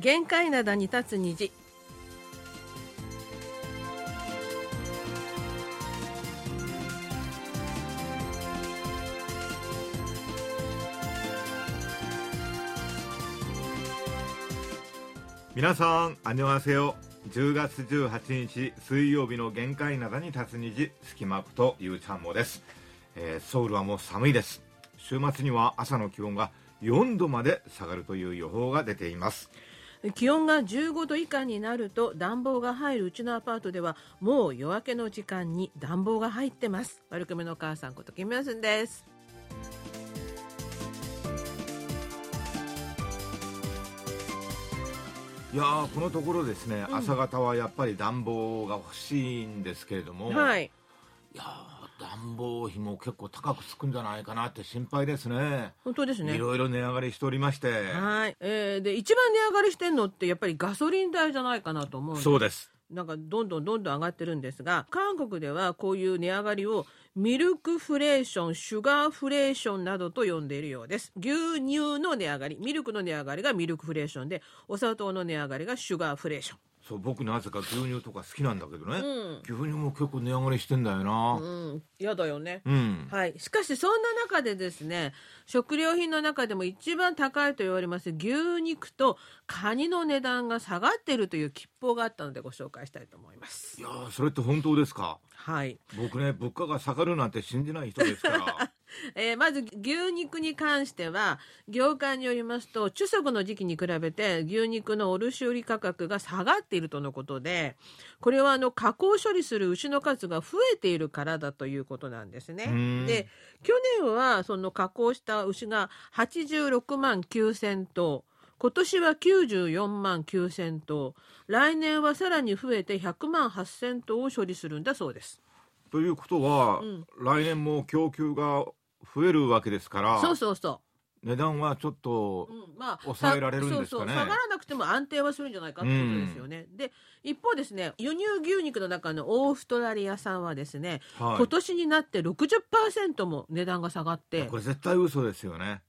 限界灘に立つ虹皆さん、あにわせよ。10月18日水曜日の限界灘に立つ虹、スキマップとゆうちゃんもです、えーソウルはもう寒いです。週末には朝の気温が4度まで下がるという予報が出ています。気温が15度以下になると暖房が入るうちのアパートではもう夜明けの時間に暖房が入ってます。悪くめのお母さんことキムヤスンです。いやーこのところですね、朝方はやっぱり暖房が欲しいんですけれども、、はい。いやー暖房費も結構高くつくんじゃないかなって心配ですね。本当ですね。いろいろ値上がりしておりまして、はい、えーで一番値上がりしてんのってやっぱりガソリン代じゃないかなと思うそうです。なんかどんどんどんどん上がってるんですが韓国ではこういう値上がりをミルクフレーションシュガーフレーションなどと呼んでいるようです。牛乳の値上がりミルクの値上がりがミルクフレーションでお砂糖の値上がりがシュガーフレーションそう僕なぜか牛乳とか好きなんだけどね、うん。牛乳も結構値上がりしてんだよな。うん。やだよね。うん、はい、しかしそんな中でですね食料品の中でも一番高いと言われます牛肉とカニの値段が下がっているという吉報があったのでご紹介したいと思います。いやーそれって本当ですか？はい、僕ね物価が下がるなんて信じない人ですから えーまず牛肉に関しては業界によりますと中足の時期に比べて牛肉の卸売価格が下がっているとのことでこれはあの加工処理する牛の数が増えているからだということなんですねうん。で去年はその加工した牛が86万9,000頭今年は94万9,000頭来年はさらに増えて100万8,000頭を処理するんだそうです。ということは、うん来年も供給が増えるわけですからそうそうそう。値段はちょっと、うんまあ、抑えられるんですかね。そうそう下がらなくても安定はするんじゃないかってことですよね。で一方ですね輸入牛肉の中のオーストラリア産はですね、はい。今年になって60%も値段が下がって。これ絶対嘘ですよね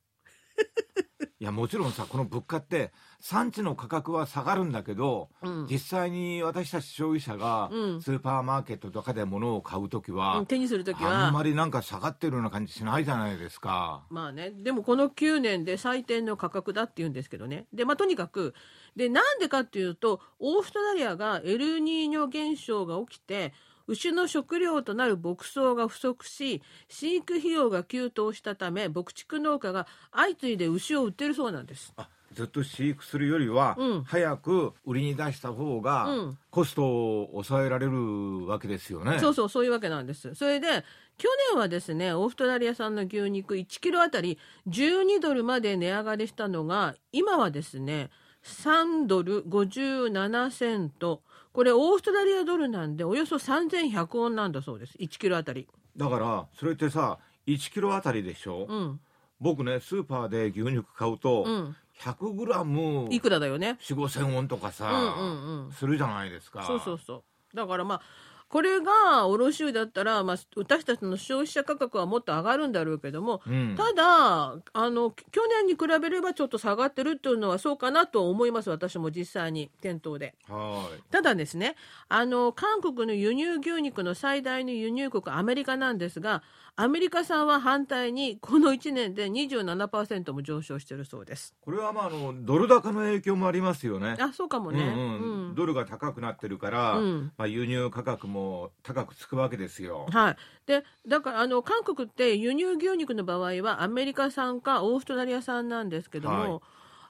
いやもちろんさこの物価って産地の価格は下がるんだけど、うん実際に私たち消費者がうんスーパーマーケットとかで物を買う時は、うん手にする時はあんまりなんか下がってるような感じしないじゃないですか。まあね、でもこの9年で最低の価格だって言うんですけどね。で、まあとにかく、で、なんでかっていうと、オーストラリアがエルニーニョ現象が起きて、牛の食料となる牧草が不足し、飼育費用が急騰したため、牧畜農家が相次いで牛を売ってるそうなんです。あずっと飼育するよりは、うん早く売りに出した方が、うんコストを抑えられるわけですよね。そうそう、そういうわけなんです。それで、去年はですね、オーストラリア産の牛肉1キロあたり12ドルまで値上がりしたのが、今はですね、3ドル57セント。これ、オーストラリアドルなんで、およそ3100ウォンなんだそうです。1キロあたり。だからそれってさ1キロあたりでしょ、うん。僕ねスーパーで牛肉買うと、うん。100グラムいくらだよね？4 5千ウォンとかさ、うんうんうんするじゃないですか。そうそうそう。だからまあ、これが卸売だったら、まあ、私たちの消費者価格はもっと上がるんだろうけども、うんただあの去年に比べればちょっと下がってるっていうのはそうかなと思います私も実際に店頭で。はいただですねあの韓国の輸入牛肉の最大の輸入国アメリカなんですがアメリカ産は反対にこの1年で27%も上昇してるそうです。これはまああのドル高の影響もありますよね。あそうかもね。うんうんうんドルが高くなってるから、うんまあ、輸入価格も高くつくわけですよ。はい、でだからあの韓国って輸入牛肉の場合はアメリカ産かオーストラリア産なんですけども、はい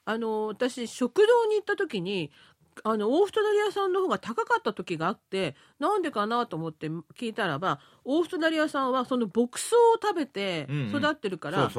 あの私食堂に行った時にあのオーストラリア産の方が高かった時があってなんでかなと思って聞いたらばオーストラリア産はその牧草を食べて育ってるから。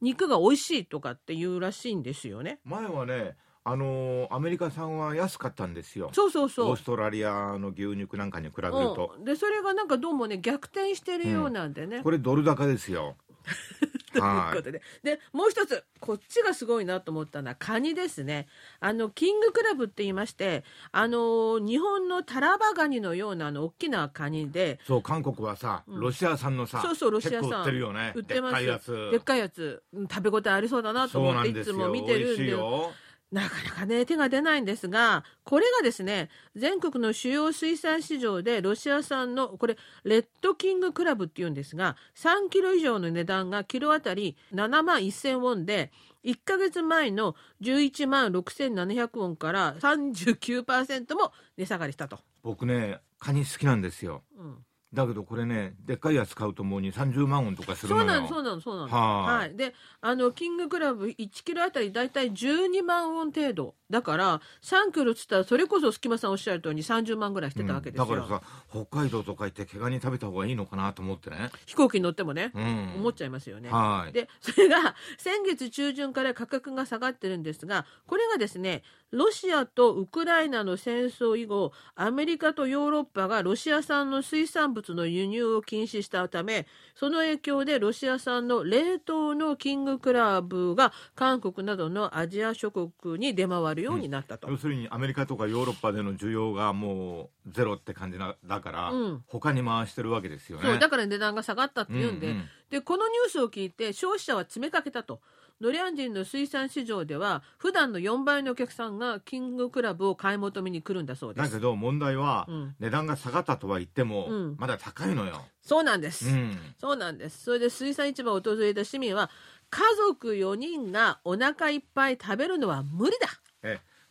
肉が美味しいとかっていうらしいんですよね。前はね、あのーアメリカ産は安かったんですよ。そうそうそうオーストラリアの牛肉なんかに比べると、うん、でそれがなんかどうもね逆転してるようなんでね。これドル高ですよ。というはいことで、でもう一つこっちがすごいなと思ったのはカニですねあのキングクラブって言いましてあの日本のタラバガニのようなあの大きなカニでそう韓国はさ、うんロシア産のさ、そうそうロシア産売ってるよね。売ってますでっかいやつ。でっかいやつうん食べ応えありそうだなと思ってい。つも見てるんで美味しいよ。なかなかね、手が出ないんですが、これがですね、全国の主要水産市場でロシア産の、これ、レッドキングクラブっていうんですが、3キロ以上の値段がキロあたり7万1000ウォンで、1ヶ月前の11万6700ウォンから39%も値下がりしたと。僕ねカニ好きなんですようんだけどこれねでっかいやつ買うともう2 3 0万ウォンとかするそうなのそうなのそうなの。はい。はい。であのキングクラブ1キロあたりだいたい12万ウォン程度だから3キロっつったらそれこそ隙間さんおっしゃる通り30万ぐらいしてたわけですよ、うんだからさ北海道とか行って毛ガニ食べた方がいいのかなと思ってね。飛行機に乗ってもね、うん。思っちゃいますよね。はい。でそれが先月中旬から価格が下がってるんですがこれがですねロシアとウクライナの戦争以後アメリカとヨーロッパがロシア産の水産物の輸入を禁止したためその影響でロシア産の冷凍のキングクラブが韓国などのアジア諸国に出回るようになったと。要するにアメリカとかヨーロッパでの需要がもうゼロって感じなだから、うん他に回してるわけですよねそうだから値段が下がったっていうんで,、うんうんでこのニュースを聞いて消費者は詰めかけたと。ノリアン人の水産市場では普段の4倍のお客さんがキングクラブを買い求めに来るんだそうです。だけど問題は、うん値段が下がったとは言っても、うんまだ高いのよ、そうなんです、うん、そうなんです。それで水産市場を訪れた市民は家族4人がお腹いっぱい食べるのは無理だ。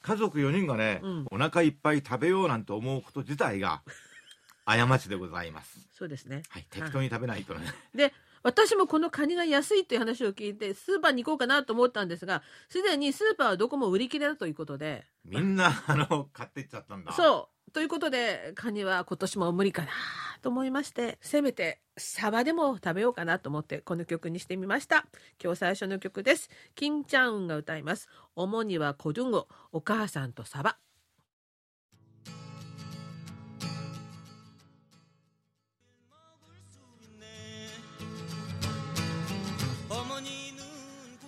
え家族4人がね、うん。お腹いっぱい食べようなんて思うこと自体が 過ちでございます、そうですね。はい、適当に食べないとね、で私もこのカニが安いという話を聞いてスーパーに行こうかなと思ったんですがすでにスーパーはどこも売り切れだということで。みんなあの買ってっちゃったんだ。そうということでカニは今年も無理かなと思いましてせめてサバでも食べようかなと思ってこの曲にしてみました。今日最初の曲です。キンチャンウンが歌います。主にはコドゥンゴお母さんとサバ。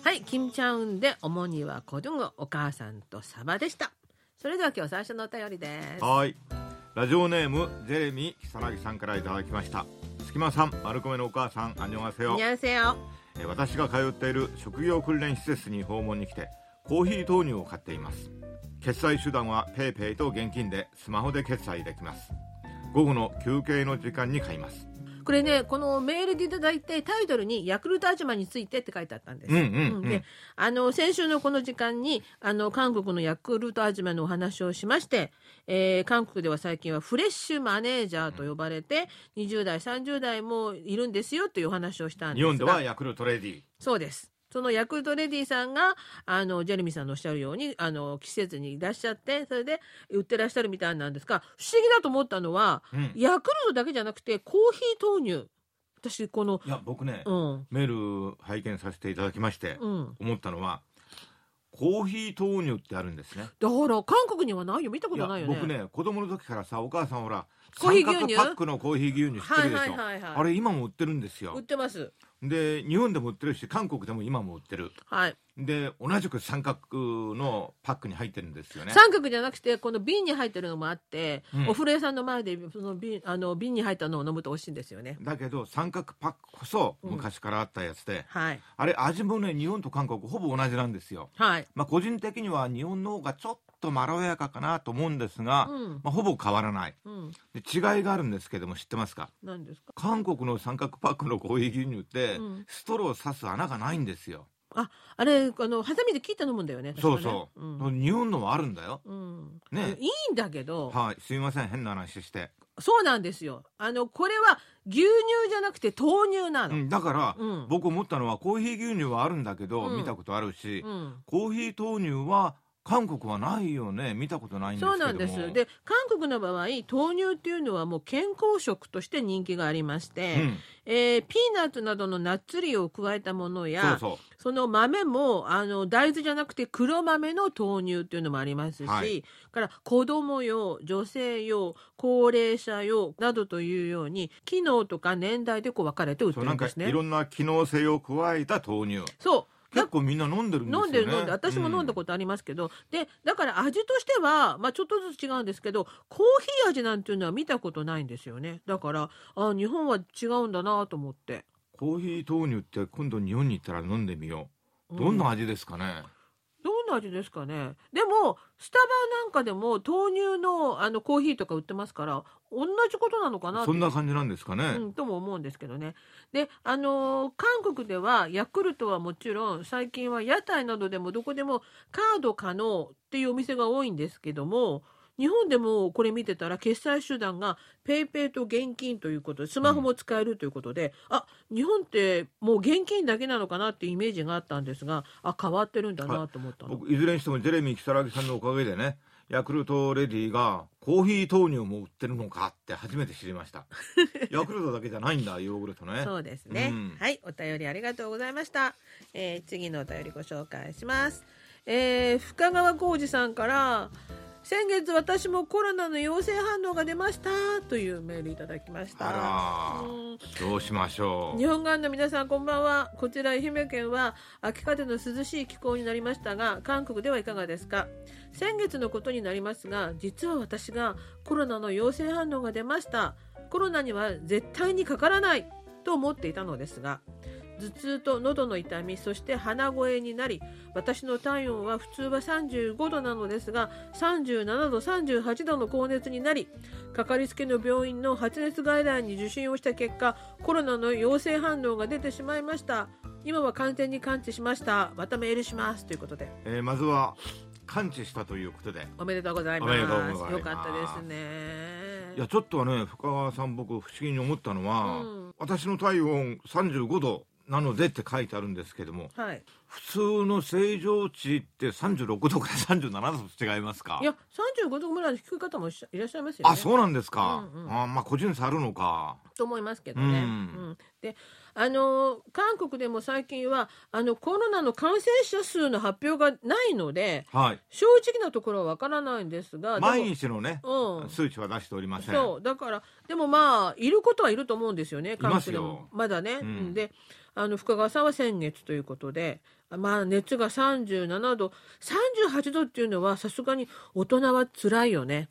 はい、キムチャウンで主にはコドゥンゴお母さんとサバでしたそれでは今日最初のお便りです。はい。ラジオネームジェレミー木更さんからいただきました。隙間さん丸米のお母さんあんにょんあせよにゃんせよ私が通っている職業訓練施設に訪問に来てコーヒー豆乳を買っています。決済手段はペイペイと現金でスマホで決済できます。午後の休憩の時間に買います。これねこのメールでいただいてタイトルに「ヤクルトアジマについて」って書いてあったんです。うんうんうん。であの先週のこの時間にあの韓国のヤクルトアジマのお話をしまして、えー韓国では最近はフレッシュマネージャーと呼ばれて、20代30代もいるんですよというお話をしたんですが。日本ではヤクルトレディそうです。そのヤクルトレディさんがあのジェレミーさんのおっしゃるようにあの季節にいらっしゃってそれで売ってらっしゃるみたいなんですが不思議だと思ったのは、うん。ヤクルトだけじゃなくてコーヒー豆乳。私このいや僕ね、うん。メール拝見させていただきまして、うん。思ったのはコーヒー豆乳ってあるんですね。だから韓国にはないよ。見たことないよね。僕ね子供の時からさお母さんほらコーヒー牛乳？パックのコーヒー牛乳知ってるでしょ、はいはいはいはい。あれ今も売ってるんですよ。売ってますで日本でも売ってるし韓国でも今も売ってる。はい。で同じく三角のパックに入ってるんですよね。三角じゃなくてこの瓶に入ってるのもあって、うん。お風呂屋さんの前でその瓶あの瓶に入ったのを飲むと美味しいんですよね。だけど三角パックこそうん。昔からあったやつで、はい。あれ味もね日本と韓国ほぼ同じなんですよ。はい。まあ個人的には日本の方がちょっとまろやかかなと思うんですが、うん。まあ、ほぼ変わらない。うん。で違いがあるんですけども知ってますか？何ですか？韓国の三角パックのコーヒー牛乳って、うん。ストローを刺す穴がないんですよ。ああれあのハサミで切った飲むんだよねそうそう、ん。日本のはあるんだよ。うん。ね。いいんだけど、はい。すいません変な話して、そうなんですよ。あのこれは牛乳じゃなくて豆乳なの、うん、だから、うん。僕思ったのはコーヒー牛乳はあるんだけど、うん。見たことあるし、うん。コーヒー豆乳は韓国はないよね。見たことないんですけども。そうなんです。で韓国の場合豆乳っていうのはもう健康食として人気がありまして、うん、えーピーナッツなどのナッツ類を加えたものやそうそう。その豆もあの大豆じゃなくて黒豆の豆乳っていうのもありますし、はい。から子供用女性用高齢者用などというように機能とか年代でこう分かれて売ってそうなんかるんですね。いろんな機能性を加えた豆乳。そう結構みんな飲んでるんですよね。飲んでる飲んでる。私も飲んだことありますけど、でだから味としては、まあ、ちょっとずつ違うんですけどコーヒー味なんていうのは見たことないんですよね。だからあ日本は違うんだなと思って。コーヒー豆乳って今度日本に行ったら飲んでみよう。どんな味ですかね、どんの味ですかね。でもスタバなんかでも豆乳のあのコーヒーとか売ってますから同じことなのかなそんな感じなんですかね、うん、とも思うんですけどね。であのー韓国ではヤクルトはもちろん最近は屋台などでもどこでもカード可能っていうお店が多いんですけども日本でもこれ見てたら決済手段がペイペイと現金ということでスマホも使えるということで、あ日本ってもう現金だけなのかなっていうイメージがあったんですがあ変わってるんだなと思ったの、僕いずれにしてもジェレミー如月さんのおかげでねヤクルトレディがコーヒー豆乳も売ってるのかって初めて知りました。ヤクルトだけじゃないんだヨーグルトね。そうですね、うん。はいお便りありがとうございました、えー次のお便りご紹介します、えー深川浩二さんから先月私もコロナの陽性反応が出ましたというメールいただきました。あら。うんどうしましょ日本側の皆さんこんばんは。こちら愛媛県は秋風の涼しい気候になりましたが韓国ではいかがですか？先月のことになりますが実は私がコロナの陽性反応が出ました。コロナには絶対にかからないと思っていたのですが頭痛と喉の痛みそして鼻声になり私の体温は普通は35度なのですが37度38度の高熱になりかかりつけの病院の発熱外来に受診をした結果コロナの陽性反応が出てしまいました。今は完全に完治しました。またメールします。ということで。う、えーまずは完治したということで。おめでとうございます。おめでとうございます。よかったですね。いやちょっとはね深川さん僕不思議に思ったのは、うん。私の体温35度なのでって書いてあるんですけどもはい。普通の正常値って36度から37度と違いますか？いや35度ぐらいの低い方もいらっしゃいますよね。あそうなんですか、うんうん。あまあ個人差あるのか。と思いますけどね。うん。うん。であの韓国でも最近はあのコロナの感染者数の発表がないのではい。正直なところはわからないんですが毎日のね、うん。数値は出しておりません。そうだからでもまあいることはいると思うんですよね韓国でいもますよまだね。うんであの深川さんは先月ということで。まあ熱が37度38度っていうのはさすがに大人は辛いよね、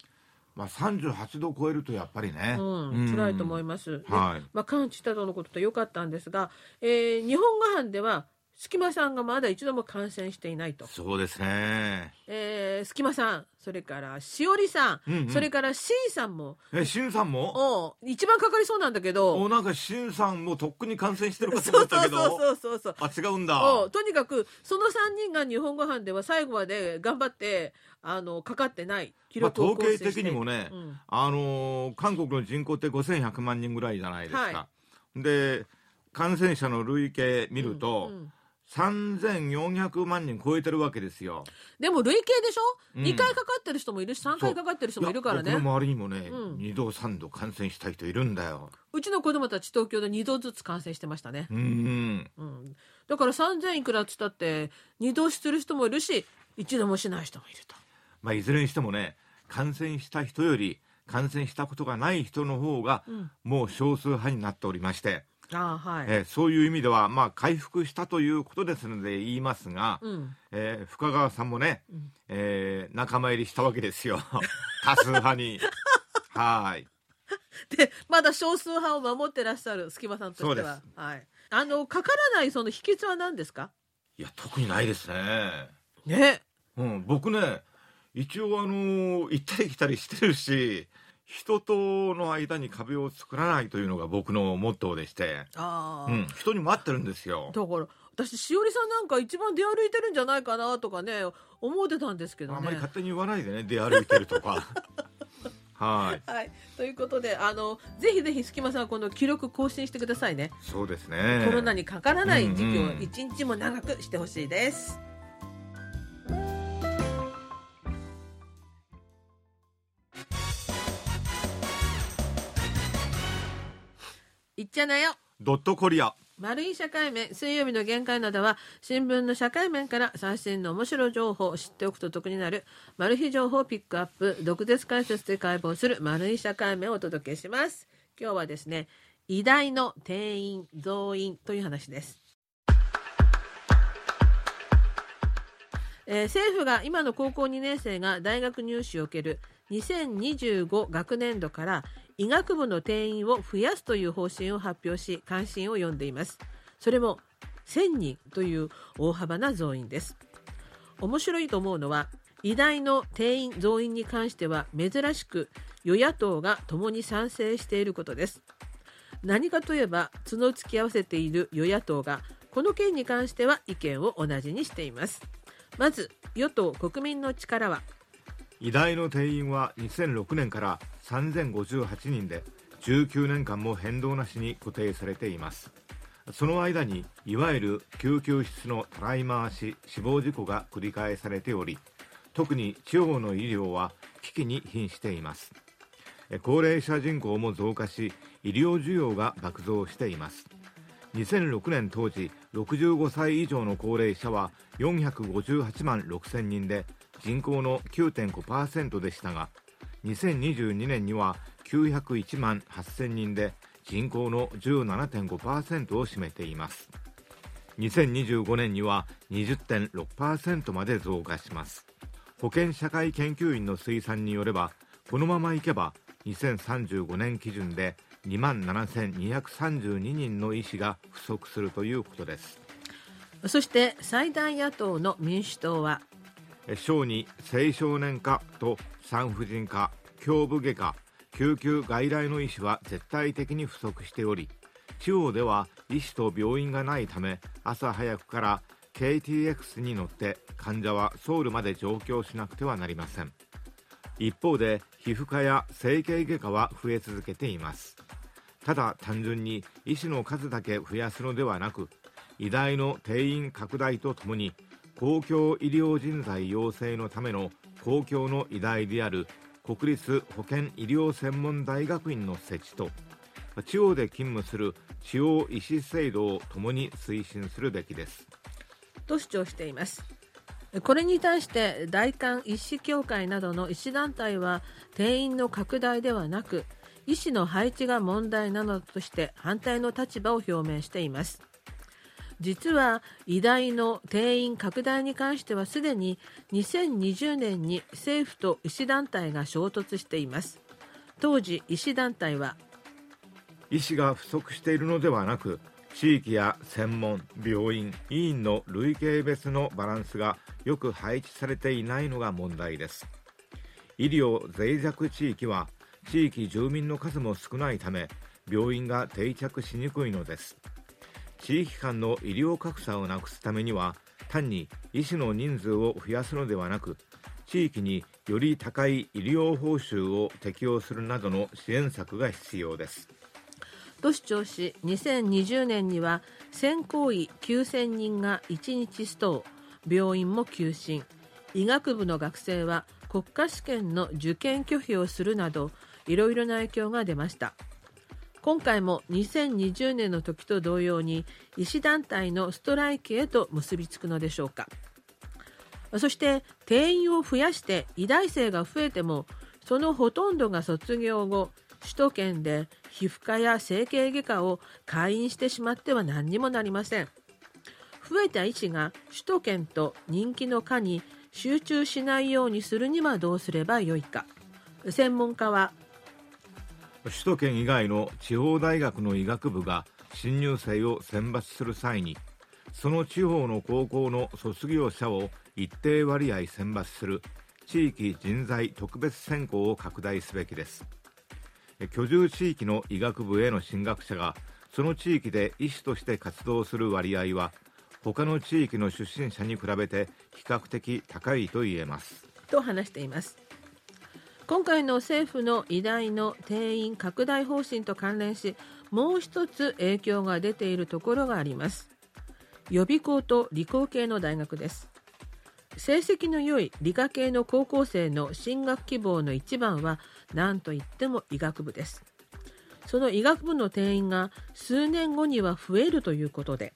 まあ、38度超えるとやっぱりね、うん、辛いと思いまます。ではいまあ、完治したとのことでよかったんですが、えー日本ご飯では隙間さんがまだ一度も感染していないと、そうですね。えー、隙間さんそれからしおりさん、うんうん。それからしんさんも。えしんさんも？おう一番かかりそうなんだけど。おなんかしんさんもとっくに感染してるかとそうそう思ったけど。そうそうそうあ違うんだ。おうとにかくその3人が日本ご飯では最後まで頑張ってあのかかってない。記まあ、録を統計更新して、的にもね、うん。あのー韓国の人口って5100万人ぐらいじゃないですか、はで感染者の累計見ると、うんうん3400万人超えてるわけですよ。でも累計でしょ、うん。2回かかってる人もいるし3回かかってる人もいるからね。や僕の周りにもね、うん。2度3度感染した人いるんだよ。うちの子供たち東京で2度ずつ感染してましたね、うん。うん。うん、だから3000いくらっつったって2度する人もいるし一度もしない人もいると。まあ、いずれにしてもね感染した人より感染したことがない人の方が、ん。もう少数派になっておりまして、ああはい、えーそういう意味では、まあ、回復したということですので言いますが、うん、えー深川さんもね、ん。えー仲間入りしたわけですよ。多数派に。はい。でまだ少数派を守ってらっしゃる隙間さんとしてそうでは、はい、あのかからないその秘訣は何ですか？いや特にないですね、ね。うん、僕ね一応あのー行ったり来たりしてるし人との間に壁を作らないというのが僕のモットーでして、ああ、うん、人に待ってるんですよ。だから私しおりさんなんか一番出歩いてるんじゃないかなとかね思ってたんですけどね。あんまり勝手に言わないでね出歩いてるとか。はい。はい、ということであのぜひぜひ隙間さんこの記録更新してくださいね、そうですね。コロナにかからない時期をうんうん。一日も長くしてほしいです、いっちゃなよ。ドットコリア。丸い社会面水曜日の限界などは新聞の社会面から最新の面白い情報を知っておくと得になるマル秘情報をピックアップ毒舌解説で解剖する丸い社会面をお届けします。今日はですね偉大の定員増員という話です。えー政府が今の高校2年生が大学入試を受ける2025学年度から医学部の定員を増やすという方針を発表し関心を呼んでいます。それも1000人という大幅な増員です。面白いと思うのは偉大の定員増員に関しては珍しく与野党が共に賛成していることです。何かといえば角を突き合わせている与野党がこの件に関しては意見を同じにしています。まず与党国民の力は偉大の定員は2006年から3058人で19年間も変動なしに固定されています。その間にいわゆる救急室のたらい回し死亡事故が繰り返されており特に地方の医療は危機に瀕しています。高齢者人口も増加し医療需要が爆増しています。2006年当時65歳以上の高齢者は458万6000人で人口の9.5%でしたが2022年には901万8000人で人口の17.5%を占めています。2025年には20.6%まで増加します。保健社会研究院の推算によればこのままいけば2035年基準で2万7232人の医師が不足するということです。そして最大野党の民主党は小児青少年科と産婦人科胸部外科救急外来の医師は絶対的に不足しており地方では医師と病院がないため朝早くから KTX に乗って患者はソウルまで上京しなくてはなりません。一方で皮膚科や整形外科は増え続けています。ただ単純に医師の数だけ増やすのではなく医大の定員拡大とともに公共医療人材養成のための公共の医大である国立保健医療専門大学院の設置と地方で勤務する地方医師制度をともに推進するべきです。と主張しています。これに対して大韓医師協会などの医師団体は定員の拡大ではなく医師の配置が問題などとして反対の立場を表明しています。実は医大の定員拡大に関してはすでに2020年に政府と医師団体が衝突しています。当時医師団体は医師が不足しているのではなく地域や専門病院医院の類型別のバランスがよく配置されていないのが問題です。医療脆弱地域は地域住民の数も少ないため病院が定着しにくいのです。地域間の医療格差をなくすためには単に医師の人数を増やすのではなく地域により高い医療報酬を適用するなどの支援策が必要です。と主張し2020年には選考医9000人が1日スト病院も休診。医学部の学生は国家試験の受験拒否をするなどいろいろな影響が出ました。今回も2020年の時と同様に医師団体のストライキへと結びつくのでしょうか。そして定員を増やして医大生が増えてもそのほとんどが卒業後首都圏で皮膚科や整形外科を開院してしまっては何にもなりません。増えた医師が首都圏と人気の科に集中しないようにするにはどうすればよいか。専門家は首都圏以外の地方大学の医学部が新入生を選抜する際にその地方の高校の卒業者を一定割合選抜する地域人材特別選考を拡大すべきです。居住地域の医学部への進学者がその地域で医師として活動する割合は他の地域の出身者に比べて比較的高いと言えます。と話しています。今回の政府の医大の定員拡大方針と関連しもう一つ影響が出ているところがあります。予備校と理工系の大学です。成績の良い理科系の高校生の進学希望の一番は何といっても医学部です。その医学部の定員が数年後には増えるということで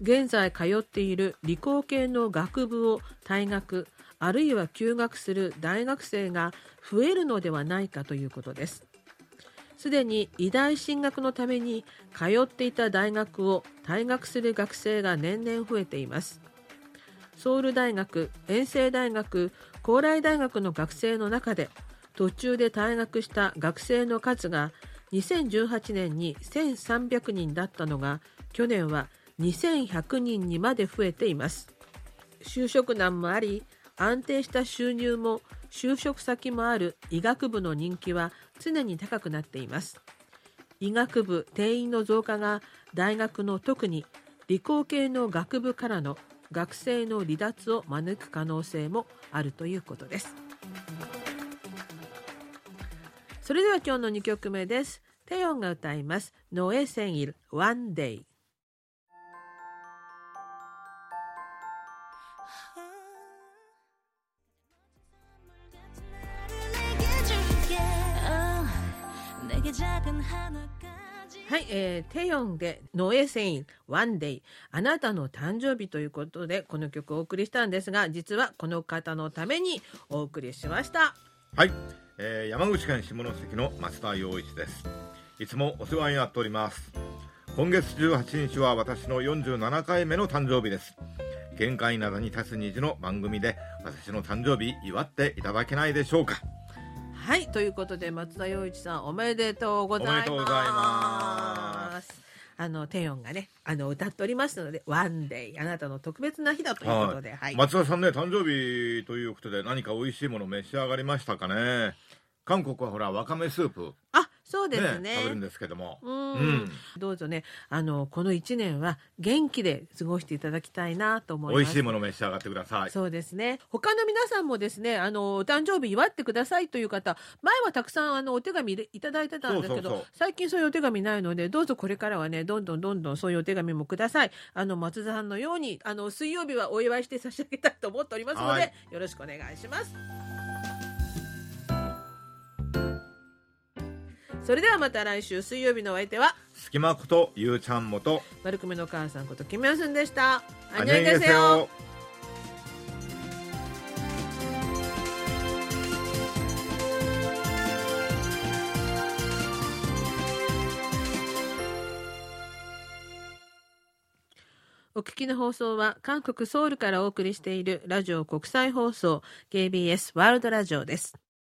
現在通っている理工系の学部を退学あるいは休学する大学生が増えるのではないかということです。すでに医大進学のために通っていた大学を退学する学生が年々増えています。ソウル大学、遠征大学、高麗大学の学生の中で途中で退学した学生の数が2018年に1300人だったのが去年は2100人にまで増えています。就職難もあり安定した収入も就職先もある医学部の人気は常に高くなっています。医学部定員の増加が大学の特に理工系の学部からの学生の離脱を招く可能性もあるということです。それでは今日の2曲目です。テヨンが歌います。ノエセンイル。One Day はい、えー、テヨンでノエセインワンデイ。あなたの誕生日ということでこの曲をお送りしたんですが実はこの方のためにお送りしました。はい、えー、山口県下関の松田洋一です。いつもお世話になっております。今月18日は私の47回目の誕生日です。限界などに立つ虹の番組で私の誕生日祝っていただけないでしょうか。はい。ということで松田洋一さんおめでとうございます。あのテヨンがねあの歌っておりますので「ワンデイあなたの特別な日だということで、はい、はい、松田さんね誕生日ということで何か美味しいもの召し上がりましたかね？韓国はほらわかめスープ。あそうですね、ね、食べるんですけども。うん、どうぞね。あのこの一年は元気で過ごしていただきたいなと思います。美味しいもの召し上がってください。そうですね。他の皆さんもですねあのお誕生日祝ってくださいという方前はたくさんあのお手紙いただいてたんですけど最近そういうお手紙ないのでどうぞこれからはねどんどんどんどんそういうお手紙もください。あの松田さんのようにあの水曜日はお祝いして差し上げたいと思っておりますので、よろしくお願いしますそれではまた来週水曜日のお相手は隙間ことゆうちゃんもと丸組の母さんことキムヤスンでしたあにゃいですよお聞きの放送は韓国ソウルからお送りしているラジオ国際放送 KBS ワールドラジオです。